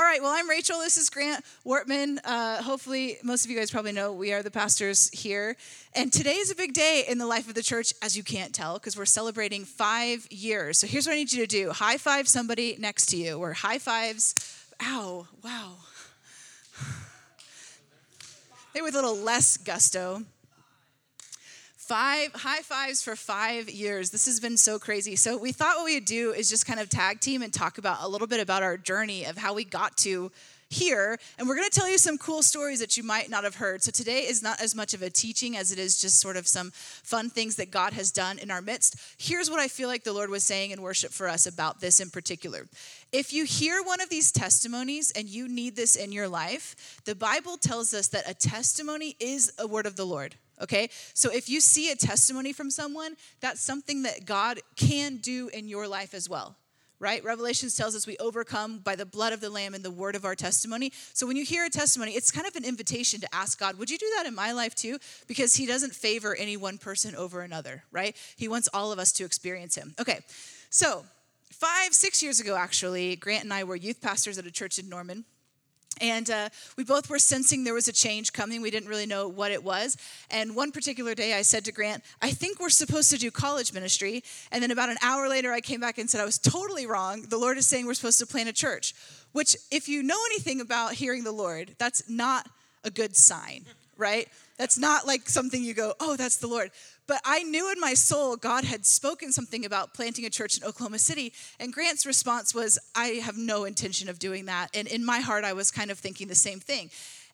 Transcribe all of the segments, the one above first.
All right, well, I'm Rachel. This is Grant Wortman. Uh, hopefully, most of you guys probably know we are the pastors here. And today is a big day in the life of the church, as you can't tell, because we're celebrating five years. So here's what I need you to do high five somebody next to you, or high fives. Ow, wow. They with a little less gusto. Five high fives for five years. This has been so crazy. So we thought what we would do is just kind of tag team and talk about a little bit about our journey of how we got to here. And we're going to tell you some cool stories that you might not have heard. So today is not as much of a teaching as it is just sort of some fun things that God has done in our midst. Here's what I feel like the Lord was saying in worship for us about this in particular. If you hear one of these testimonies and you need this in your life, the Bible tells us that a testimony is a word of the Lord okay? So if you see a testimony from someone, that's something that God can do in your life as well. Right? Revelations tells us we overcome by the blood of the Lamb and the word of our testimony. So when you hear a testimony, it's kind of an invitation to ask God, would you do that in my life too? Because He doesn't favor any one person over another, right? He wants all of us to experience Him. Okay, so five, six years ago, actually, Grant and I were youth pastors at a church in Norman. And uh, we both were sensing there was a change coming. We didn't really know what it was. And one particular day, I said to Grant, I think we're supposed to do college ministry. And then about an hour later, I came back and said, I was totally wrong. The Lord is saying we're supposed to plant a church, which, if you know anything about hearing the Lord, that's not a good sign, right? That's not like something you go, oh, that's the Lord. But I knew in my soul God had spoken something about planting a church in Oklahoma City. And Grant's response was, I have no intention of doing that. And in my heart, I was kind of thinking the same thing.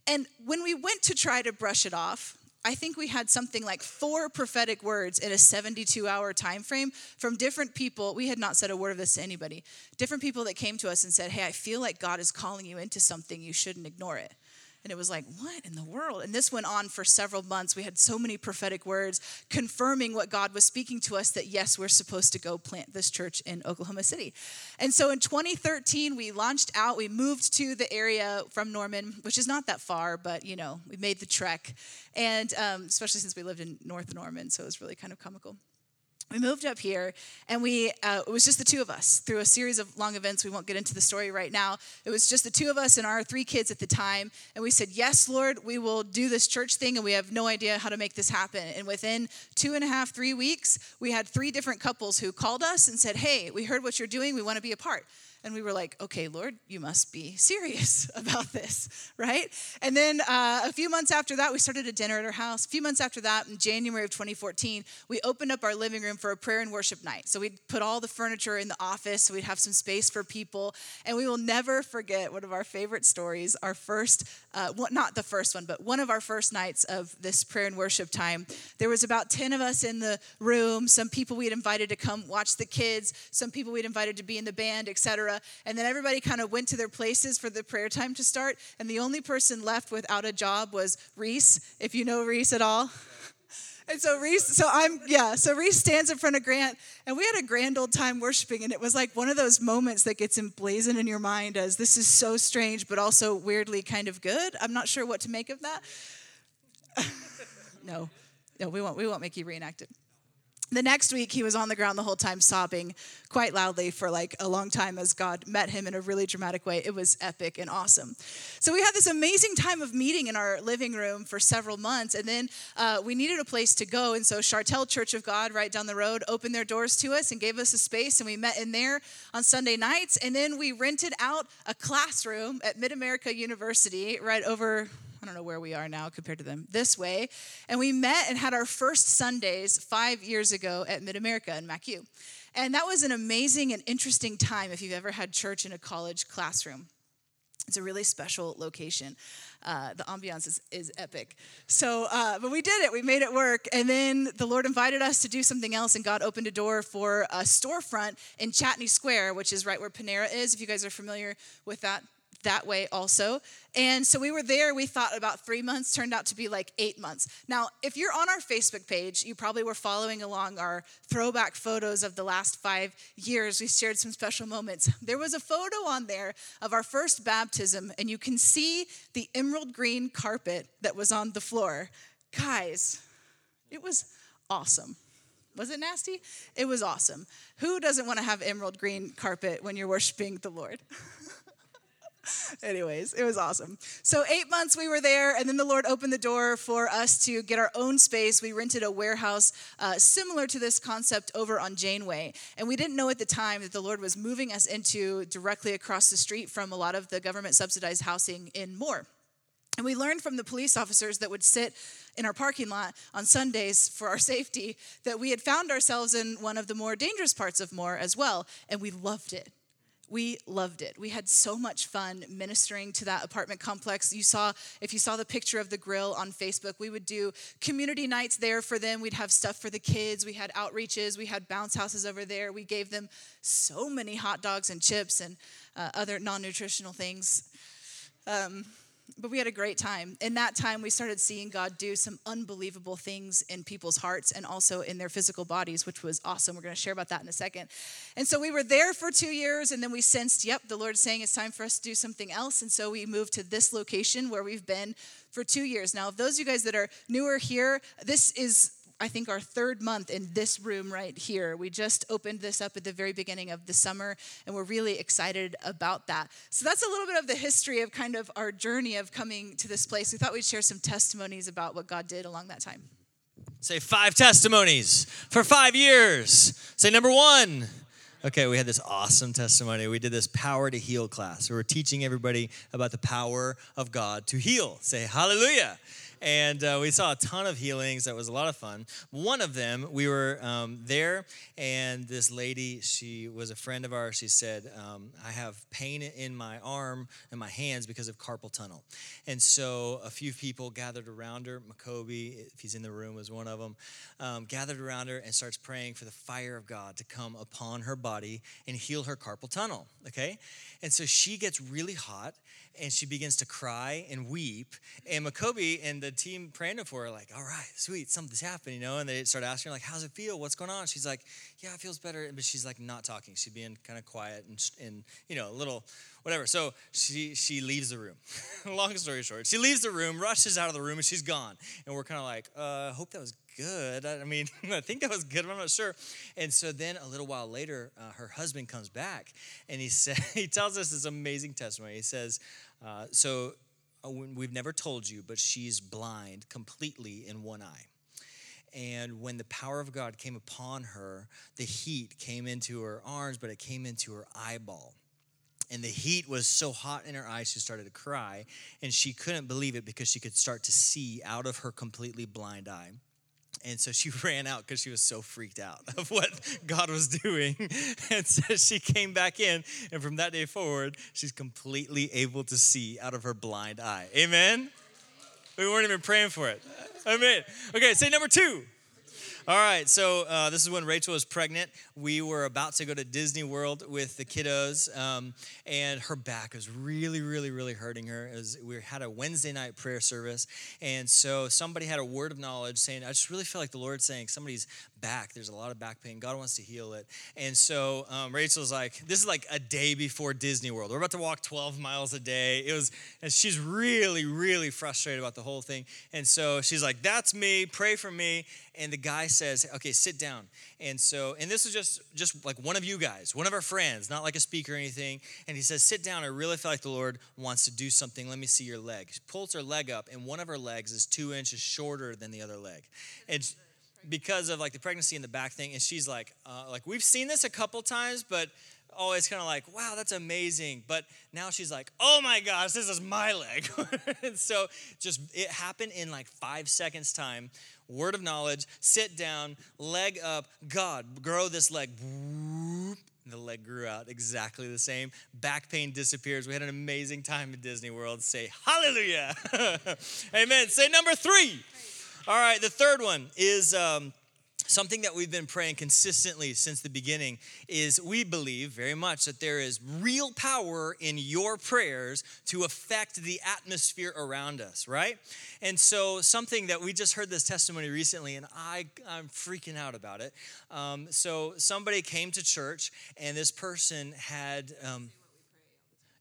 And when we went to try to brush it off, I think we had something like four prophetic words in a 72 hour time frame from different people. We had not said a word of this to anybody. Different people that came to us and said, Hey, I feel like God is calling you into something. You shouldn't ignore it. And it was like, what in the world? And this went on for several months. We had so many prophetic words confirming what God was speaking to us that, yes, we're supposed to go plant this church in Oklahoma City. And so in 2013, we launched out. We moved to the area from Norman, which is not that far, but, you know, we made the trek. And um, especially since we lived in North Norman, so it was really kind of comical we moved up here and we uh, it was just the two of us through a series of long events. We won't get into the story right now. It was just the two of us and our three kids at the time and we said yes lord we will do this church thing and we have no idea how to make this happen. And within two and a half three weeks we had three different couples who called us and said hey we heard what you're doing. We want to be a part and we were like, okay, Lord, you must be serious about this, right? And then uh, a few months after that, we started a dinner at our house. A few months after that, in January of 2014, we opened up our living room for a prayer and worship night. So we'd put all the furniture in the office so we'd have some space for people. And we will never forget one of our favorite stories, our first, uh, well, not the first one, but one of our first nights of this prayer and worship time. There was about 10 of us in the room, some people we had invited to come watch the kids, some people we'd invited to be in the band, etc. And then everybody kind of went to their places for the prayer time to start. And the only person left without a job was Reese, if you know Reese at all. And so Reese, so I'm, yeah, so Reese stands in front of Grant, and we had a grand old time worshiping, and it was like one of those moments that gets emblazoned in your mind as this is so strange, but also weirdly kind of good. I'm not sure what to make of that. no, no, we won't, we won't make you reenact it the next week he was on the ground the whole time sobbing quite loudly for like a long time as god met him in a really dramatic way. It was epic and awesome. So we had this amazing time of meeting in our living room for several months and then uh, we needed a place to go and so chartel church of god right down the road opened their doors to us and gave us a space and we met in there on sunday nights and then we rented out a classroom at mid-america university right over I don't know where we are now compared to them, this way. And we met and had our first Sundays five years ago at Mid America in MACU. And that was an amazing and interesting time if you've ever had church in a college classroom. It's a really special location. Uh, the ambiance is, is epic. So, uh, but we did it. We made it work. And then the Lord invited us to do something else, and God opened a door for a storefront in Chatenay Square, which is right where Panera is. If you guys are familiar with that that way also. And so we were there, we thought about three months, turned out to be like eight months. Now, if you're on our Facebook page, you probably were following along our throwback photos of the last five years. We shared some special moments. There was a photo on there of our first baptism, and you can see the emerald green carpet that was on the floor. Guys, it was awesome. Was it nasty? It was awesome. Who doesn't want to have emerald green carpet when you're worshiping the Lord? Anyways, it was awesome. So, eight months we were there, and then the Lord opened the door for us to get our own space. We rented a warehouse uh, similar to this concept over on Janeway. And we didn't know at the time that the Lord was moving us into directly across the street from a lot of the government subsidized housing in Moore. And we learned from the police officers that would sit in our parking lot on Sundays for our safety that we had found ourselves in one of the more dangerous parts of Moore as well. And we loved it we loved it. We had so much fun ministering to that apartment complex. You saw, if you saw the picture of the grill on Facebook, we would do community nights there for them. We'd have stuff for the kids. We had outreaches. We had bounce houses over there. We gave them so many hot dogs and chips and uh, other non nutritional things. Um, but we had a great time. In that time, we started seeing God do some unbelievable things in people's hearts and also in their physical bodies, which was awesome. We're going to share about that in a second. And so we were there for two years, and then we sensed, yep, the Lord's saying it's time for us to do something else. And so we moved to this location where we've been for two years. Now, of those of you guys that are newer here, this is I think, our third month in this room right here. We just opened this up at the very beginning of the summer, and we're really excited about that. So, that's a little bit of the history of kind of our journey of coming to this place. We thought we'd share some testimonies about what God did along that time. Say five testimonies for five years. Say number one. Okay, we had this awesome testimony. We did this power to heal class. We were teaching everybody about the power of God to heal. Say hallelujah and uh, we saw a ton of healings. That was a lot of fun. One of them, we were um, there, and this lady, she was a friend of ours. She said, um, "I have pain in my arm and my hands because of carpal tunnel." And so a few people gathered around her. Makobi, if he's in the room, was one of them. Um, gathered around her and starts praying for the fire of God to come upon her body and heal her carpal tunnel. Okay, and so she gets really hot and she begins to cry and weep. And Makobi and the team praying for her, like, all right, sweet, something's happening, you know? And they start asking her, like, how's it feel? What's going on? She's like, yeah, it feels better. But she's like not talking. She's being kind of quiet and, and you know, a little whatever. So she she leaves the room. Long story short, she leaves the room, rushes out of the room, and she's gone. And we're kind of like, uh, I hope that was good. I mean, I think that was good, but I'm not sure. And so then a little while later, uh, her husband comes back, and he said he tells us this amazing testimony. He says, uh, so we've never told you, but she's blind completely in one eye. And when the power of God came upon her, the heat came into her arms, but it came into her eyeball. And the heat was so hot in her eyes, she started to cry. And she couldn't believe it because she could start to see out of her completely blind eye. And so she ran out because she was so freaked out of what God was doing. And so she came back in. And from that day forward, she's completely able to see out of her blind eye. Amen? We weren't even praying for it. Amen. Okay, say number two. All right, so uh, this is when Rachel was pregnant. We were about to go to Disney World with the kiddos, um, and her back was really, really, really hurting her. As we had a Wednesday night prayer service, and so somebody had a word of knowledge saying, I just really feel like the Lord's saying somebody's back. There's a lot of back pain. God wants to heal it. And so um, Rachel's like, this is like a day before Disney World. We're about to walk 12 miles a day. It was, and she's really, really frustrated about the whole thing. And so she's like, that's me. Pray for me. And the guy says, okay, sit down. And so, and this is just, just like one of you guys, one of our friends, not like a speaker or anything. And he says, sit down. I really feel like the Lord wants to do something. Let me see your leg. She pulls her leg up, and one of her legs is two inches shorter than the other leg. And because of like the pregnancy and the back thing and she's like uh, like we've seen this a couple times but always kind of like wow that's amazing but now she's like oh my gosh this is my leg and so just it happened in like five seconds time word of knowledge sit down leg up god grow this leg the leg grew out exactly the same. Back pain disappears. We had an amazing time in Disney World. Say hallelujah. Amen. Say number three. All right, the third one is um, something that we've been praying consistently since the beginning is we believe very much that there is real power in your prayers to affect the atmosphere around us right? And so something that we just heard this testimony recently and I, i'm freaking out about it. Um, so somebody came to church and this person had um,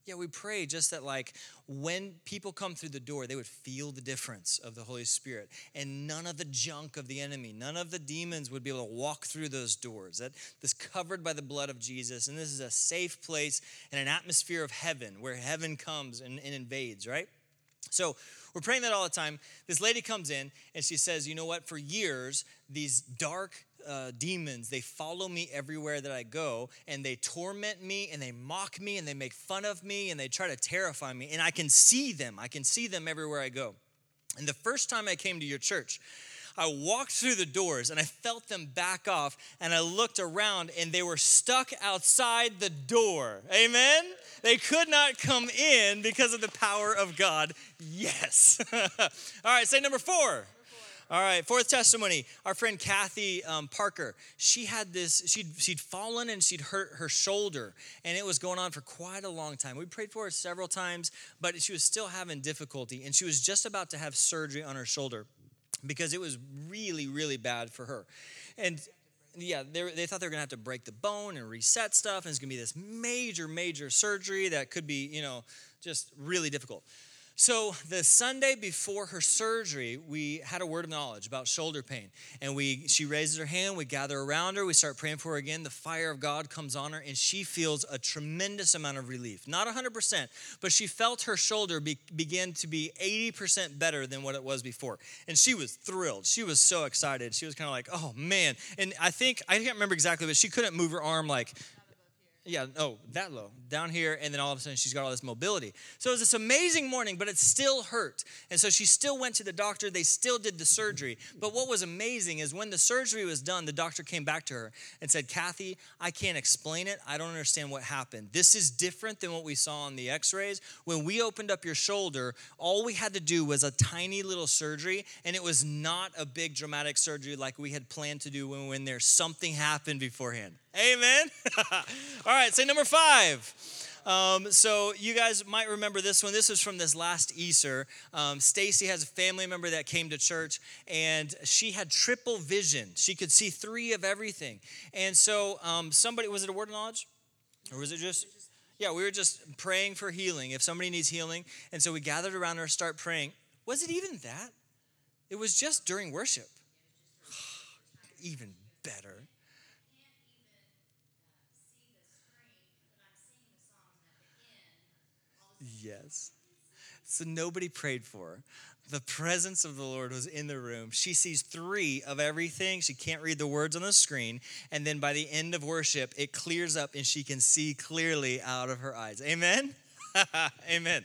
Yeah, we pray just that, like, when people come through the door, they would feel the difference of the Holy Spirit. And none of the junk of the enemy, none of the demons would be able to walk through those doors. That this covered by the blood of Jesus. And this is a safe place and an atmosphere of heaven where heaven comes and, and invades, right? So we're praying that all the time. This lady comes in and she says, You know what? For years, these dark uh, demons, they follow me everywhere that I go, and they torment me, and they mock me, and they make fun of me, and they try to terrify me. And I can see them. I can see them everywhere I go. And the first time I came to your church, I walked through the doors and I felt them back off, and I looked around, and they were stuck outside the door. Amen? They could not come in because of the power of God. Yes. All right, say number four. All right, fourth testimony. Our friend Kathy um, Parker, she had this, she'd, she'd fallen and she'd hurt her shoulder, and it was going on for quite a long time. We prayed for her several times, but she was still having difficulty, and she was just about to have surgery on her shoulder because it was really, really bad for her. And yeah, they, they thought they were going to have to break the bone and reset stuff, and it's going to be this major, major surgery that could be, you know, just really difficult. So the Sunday before her surgery, we had a word of knowledge about shoulder pain. And we she raises her hand, we gather around her, we start praying for her again. The fire of God comes on her, and she feels a tremendous amount of relief. Not 100%, but she felt her shoulder be, begin to be 80% better than what it was before. And she was thrilled. She was so excited. She was kind of like, oh man. And I think, I can't remember exactly, but she couldn't move her arm like yeah, oh, that low, down here, and then all of a sudden she's got all this mobility. So it was this amazing morning, but it still hurt. And so she still went to the doctor. They still did the surgery. But what was amazing is when the surgery was done, the doctor came back to her and said, Kathy, I can't explain it. I don't understand what happened. This is different than what we saw on the x rays. When we opened up your shoulder, all we had to do was a tiny little surgery, and it was not a big dramatic surgery like we had planned to do when, when there something happened beforehand. Amen. All right, say number five. Um, so you guys might remember this one. This was from this last Easter. Um, Stacy has a family member that came to church, and she had triple vision. She could see three of everything. And so um, somebody was it a word of knowledge, or was it just? Yeah, we were just praying for healing. If somebody needs healing, and so we gathered around her, start praying. Was it even that? It was just during worship. even better. Yes. So nobody prayed for her. The presence of the Lord was in the room. She sees three of everything. She can't read the words on the screen. And then by the end of worship, it clears up and she can see clearly out of her eyes. Amen? Amen.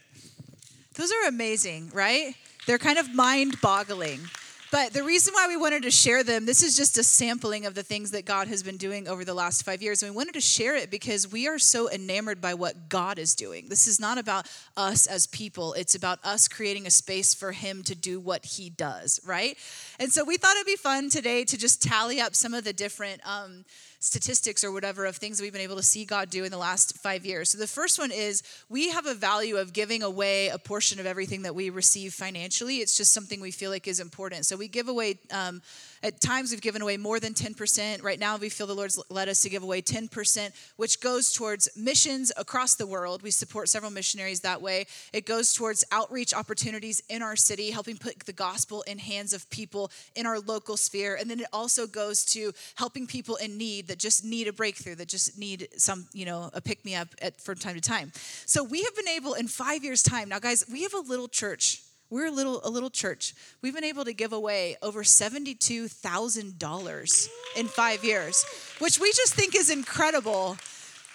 Those are amazing, right? They're kind of mind boggling. But the reason why we wanted to share them, this is just a sampling of the things that God has been doing over the last five years. And we wanted to share it because we are so enamored by what God is doing. This is not about us as people, it's about us creating a space for Him to do what He does, right? And so we thought it'd be fun today to just tally up some of the different. Um, statistics or whatever of things we've been able to see God do in the last five years. So the first one is we have a value of giving away a portion of everything that we receive financially. It's just something we feel like is important. So we give away. Um, at times, we've given away more than 10%. Right now, we feel the Lord's led us to give away 10%, which goes towards missions across the world. We support several missionaries that way. It goes towards outreach opportunities in our city, helping put the gospel in hands of people in our local sphere. And then it also goes to helping people in need that just need a breakthrough, that just need some, you know, a pick me up at, from time to time. So we have been able in five years' time. Now, guys, we have a little church we're a little a little church. We've been able to give away over seventy-two thousand dollars in five years, which we just think is incredible.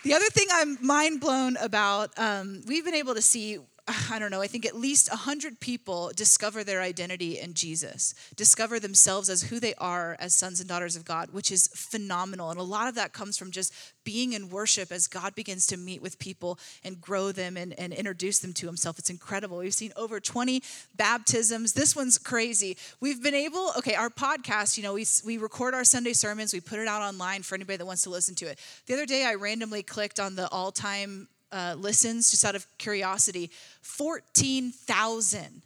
The other thing I'm mind blown about, um, we've been able to see I don't know, I think at least 100 people discover their identity in Jesus, discover themselves as who they are as sons and daughters of God, which is phenomenal. And a lot of that comes from just being in worship as God begins to meet with people and grow them and, and introduce them to Himself. It's incredible. We've seen over 20 baptisms. This one's crazy. We've been able, okay, our podcast, you know, we, we record our Sunday sermons, we put it out online for anybody that wants to listen to it. The other day, I randomly clicked on the all time uh, listens just out of curiosity 14,000.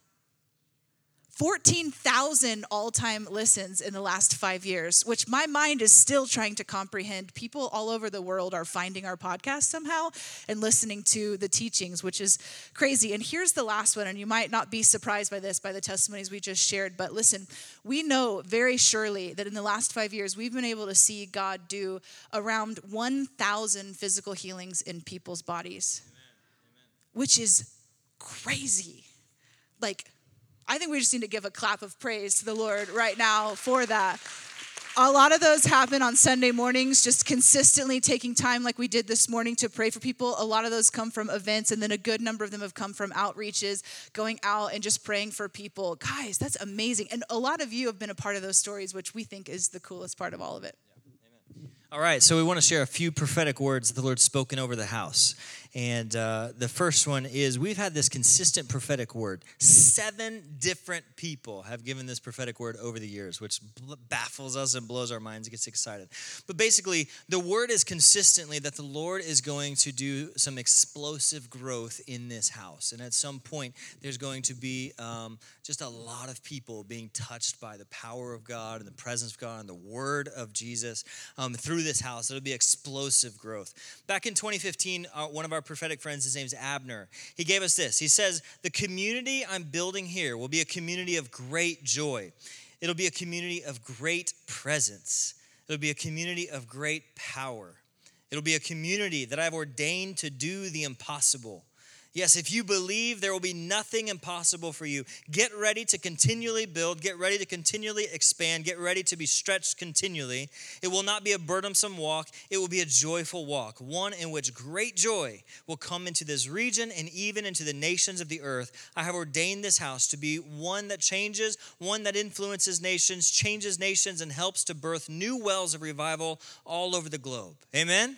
14,000 all time listens in the last five years, which my mind is still trying to comprehend. People all over the world are finding our podcast somehow and listening to the teachings, which is crazy. And here's the last one, and you might not be surprised by this, by the testimonies we just shared, but listen, we know very surely that in the last five years, we've been able to see God do around 1,000 physical healings in people's bodies, Amen. Amen. which is crazy. Like, I think we just need to give a clap of praise to the Lord right now for that. A lot of those happen on Sunday mornings, just consistently taking time, like we did this morning, to pray for people. A lot of those come from events, and then a good number of them have come from outreaches, going out and just praying for people. Guys, that's amazing. And a lot of you have been a part of those stories, which we think is the coolest part of all of it. All right, so we want to share a few prophetic words that the Lord's spoken over the house. And uh, the first one is we've had this consistent prophetic word. Seven different people have given this prophetic word over the years, which baffles us and blows our minds, and gets excited. But basically, the word is consistently that the Lord is going to do some explosive growth in this house. And at some point, there's going to be um, just a lot of people being touched by the power of God and the presence of God and the word of Jesus um, through this house. It'll be explosive growth. Back in 2015, uh, one of our prophetic friends, his name's Abner. He gave us this. He says, The community I'm building here will be a community of great joy. It'll be a community of great presence. It'll be a community of great power. It'll be a community that I've ordained to do the impossible. Yes, if you believe, there will be nothing impossible for you. Get ready to continually build, get ready to continually expand, get ready to be stretched continually. It will not be a burdensome walk, it will be a joyful walk, one in which great joy will come into this region and even into the nations of the earth. I have ordained this house to be one that changes, one that influences nations, changes nations, and helps to birth new wells of revival all over the globe. Amen?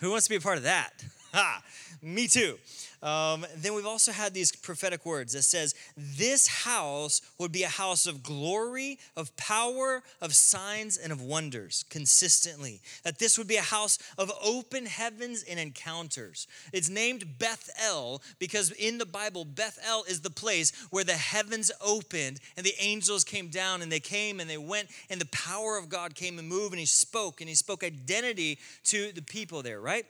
Who wants to be a part of that? Ha! Me too. Um, then we've also had these prophetic words that says, This house would be a house of glory, of power, of signs, and of wonders consistently. That this would be a house of open heavens and encounters. It's named Bethel because in the Bible, Bethel is the place where the heavens opened and the angels came down and they came and they went and the power of God came and moved and he spoke and he spoke identity to the people there, right?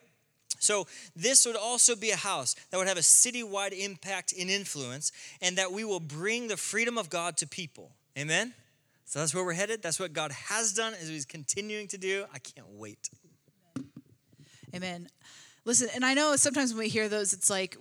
So, this would also be a house that would have a citywide impact and influence, and that we will bring the freedom of God to people. Amen? So, that's where we're headed. That's what God has done, as He's continuing to do. I can't wait. Amen. Listen, and I know sometimes when we hear those, it's like,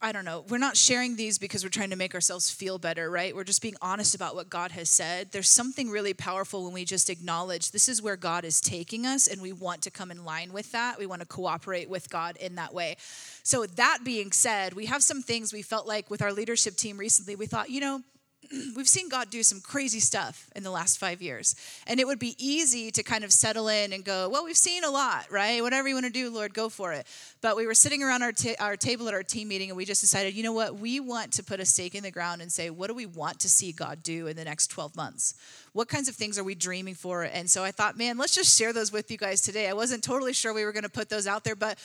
I don't know, we're not sharing these because we're trying to make ourselves feel better, right? We're just being honest about what God has said. There's something really powerful when we just acknowledge this is where God is taking us and we want to come in line with that. We want to cooperate with God in that way. So, that being said, we have some things we felt like with our leadership team recently, we thought, you know, we've seen God do some crazy stuff in the last five years. And it would be easy to kind of settle in and go, well, we've seen a lot, right? Whatever you want to do, Lord, go for it. But we were sitting around our, ta- our table at our team meeting and we just decided, you know what? We want to put a stake in the ground and say, what do we want to see God do in the next 12 months? What kinds of things are we dreaming for? And so I thought, man, let's just share those with you guys today. I wasn't totally sure we were going to put those out there, but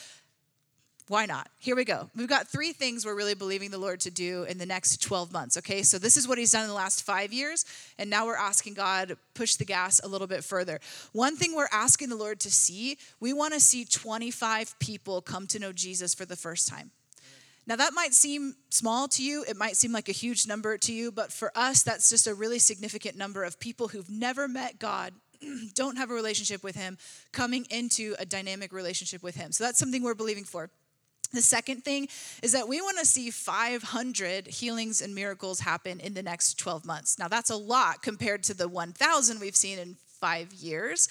why not? Here we go. We've got three things we're really believing the Lord to do in the next 12 months, okay? So this is what he's done in the last 5 years, and now we're asking God push the gas a little bit further. One thing we're asking the Lord to see, we want to see 25 people come to know Jesus for the first time. Now, that might seem small to you. It might seem like a huge number to you, but for us, that's just a really significant number of people who've never met God, don't have a relationship with Him, coming into a dynamic relationship with Him. So that's something we're believing for. The second thing is that we want to see 500 healings and miracles happen in the next 12 months. Now, that's a lot compared to the 1,000 we've seen in five years.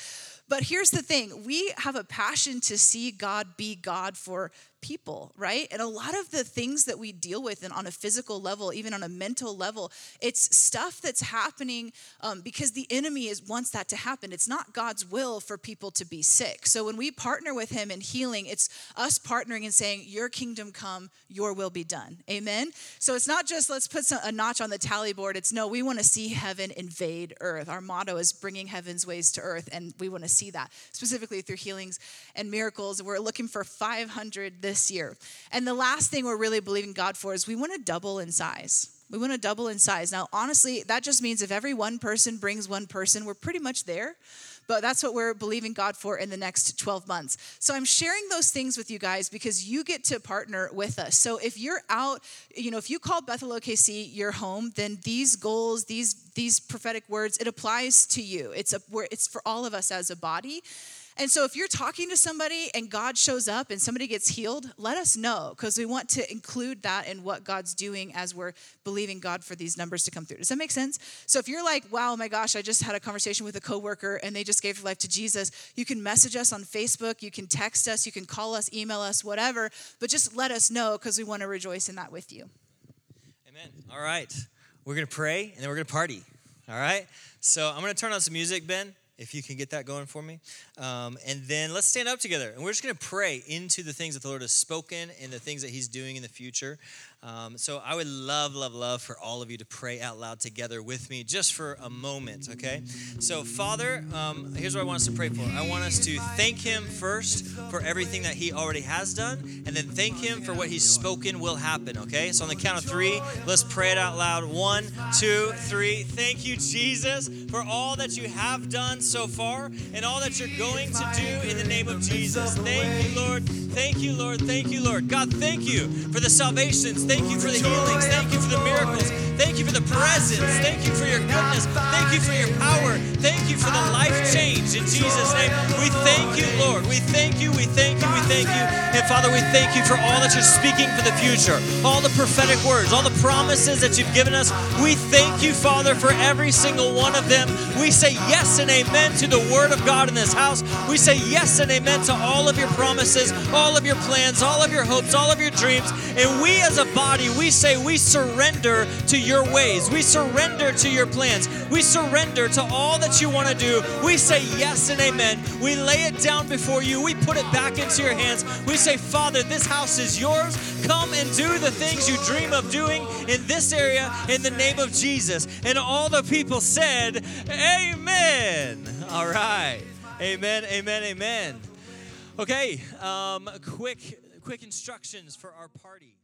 But here's the thing we have a passion to see God be God for people, right? And a lot of the things that we deal with and on a physical level, even on a mental level, it's stuff that's happening um, because the enemy is wants that to happen. It's not God's will for people to be sick. So when we partner with Him in healing, it's us partnering and saying, "Your kingdom come, Your will be done." Amen. So it's not just let's put some, a notch on the tally board. It's no, we want to see heaven invade earth. Our motto is bringing heaven's ways to earth, and we want to see that specifically through healings and miracles. We're looking for 500 this this year. And the last thing we're really believing God for is we want to double in size. We want to double in size. Now, honestly, that just means if every one person brings one person, we're pretty much there. But that's what we're believing God for in the next 12 months. So I'm sharing those things with you guys because you get to partner with us. So if you're out, you know, if you call Bethel OKC your home, then these goals, these these prophetic words, it applies to you. It's a it's for all of us as a body. And so if you're talking to somebody and God shows up and somebody gets healed, let us know because we want to include that in what God's doing as we're believing God for these numbers to come through. Does that make sense? So if you're like, wow, my gosh, I just had a conversation with a coworker and they just gave their life to Jesus, you can message us on Facebook, you can text us, you can call us, email us, whatever, but just let us know because we want to rejoice in that with you. Amen. All right. We're going to pray and then we're going to party. All right. So I'm going to turn on some music, Ben if you can get that going for me. Um, and then let's stand up together. And we're just going to pray into the things that the Lord has spoken and the things that He's doing in the future. Um, so I would love, love, love for all of you to pray out loud together with me just for a moment, okay? So, Father, um, here's what I want us to pray for. I want us to thank Him first for everything that He already has done, and then thank Him for what He's spoken will happen, okay? So, on the count of three, let's pray it out loud. One, two, three. Thank you, Jesus, for all that you have done so far and all that you're going to do in the name of Jesus. Thank you, Lord. Thank you, Lord. Thank you, Lord. God, thank you for the salvations. Thank you for the healings. Thank you for the miracles. Thank you for the presence. Thank you for your goodness. Thank you for your power. Thank you for the life change in Jesus' name. We thank you, Lord. We thank you. We thank you. We thank you. And Father, we thank you for all that you're speaking for the future, all the prophetic words, all the promises that you've given us. We thank you, Father, for every single one of them. We say yes and amen to the word of God in this house. We say yes and amen to all of your promises, all of your plans, all of your hopes, all of your dreams. And we as a body, we say we surrender to your ways. We surrender to your plans. We surrender to all that you want to do. We say yes and amen. We lay it down before you. We put it back into your hands. We say, Father, this house is yours. Come and do the things you dream of doing in this area in the name of Jesus. And all the people said, Amen. All right. Amen, amen, amen. Okay, um, quick, quick instructions for our party.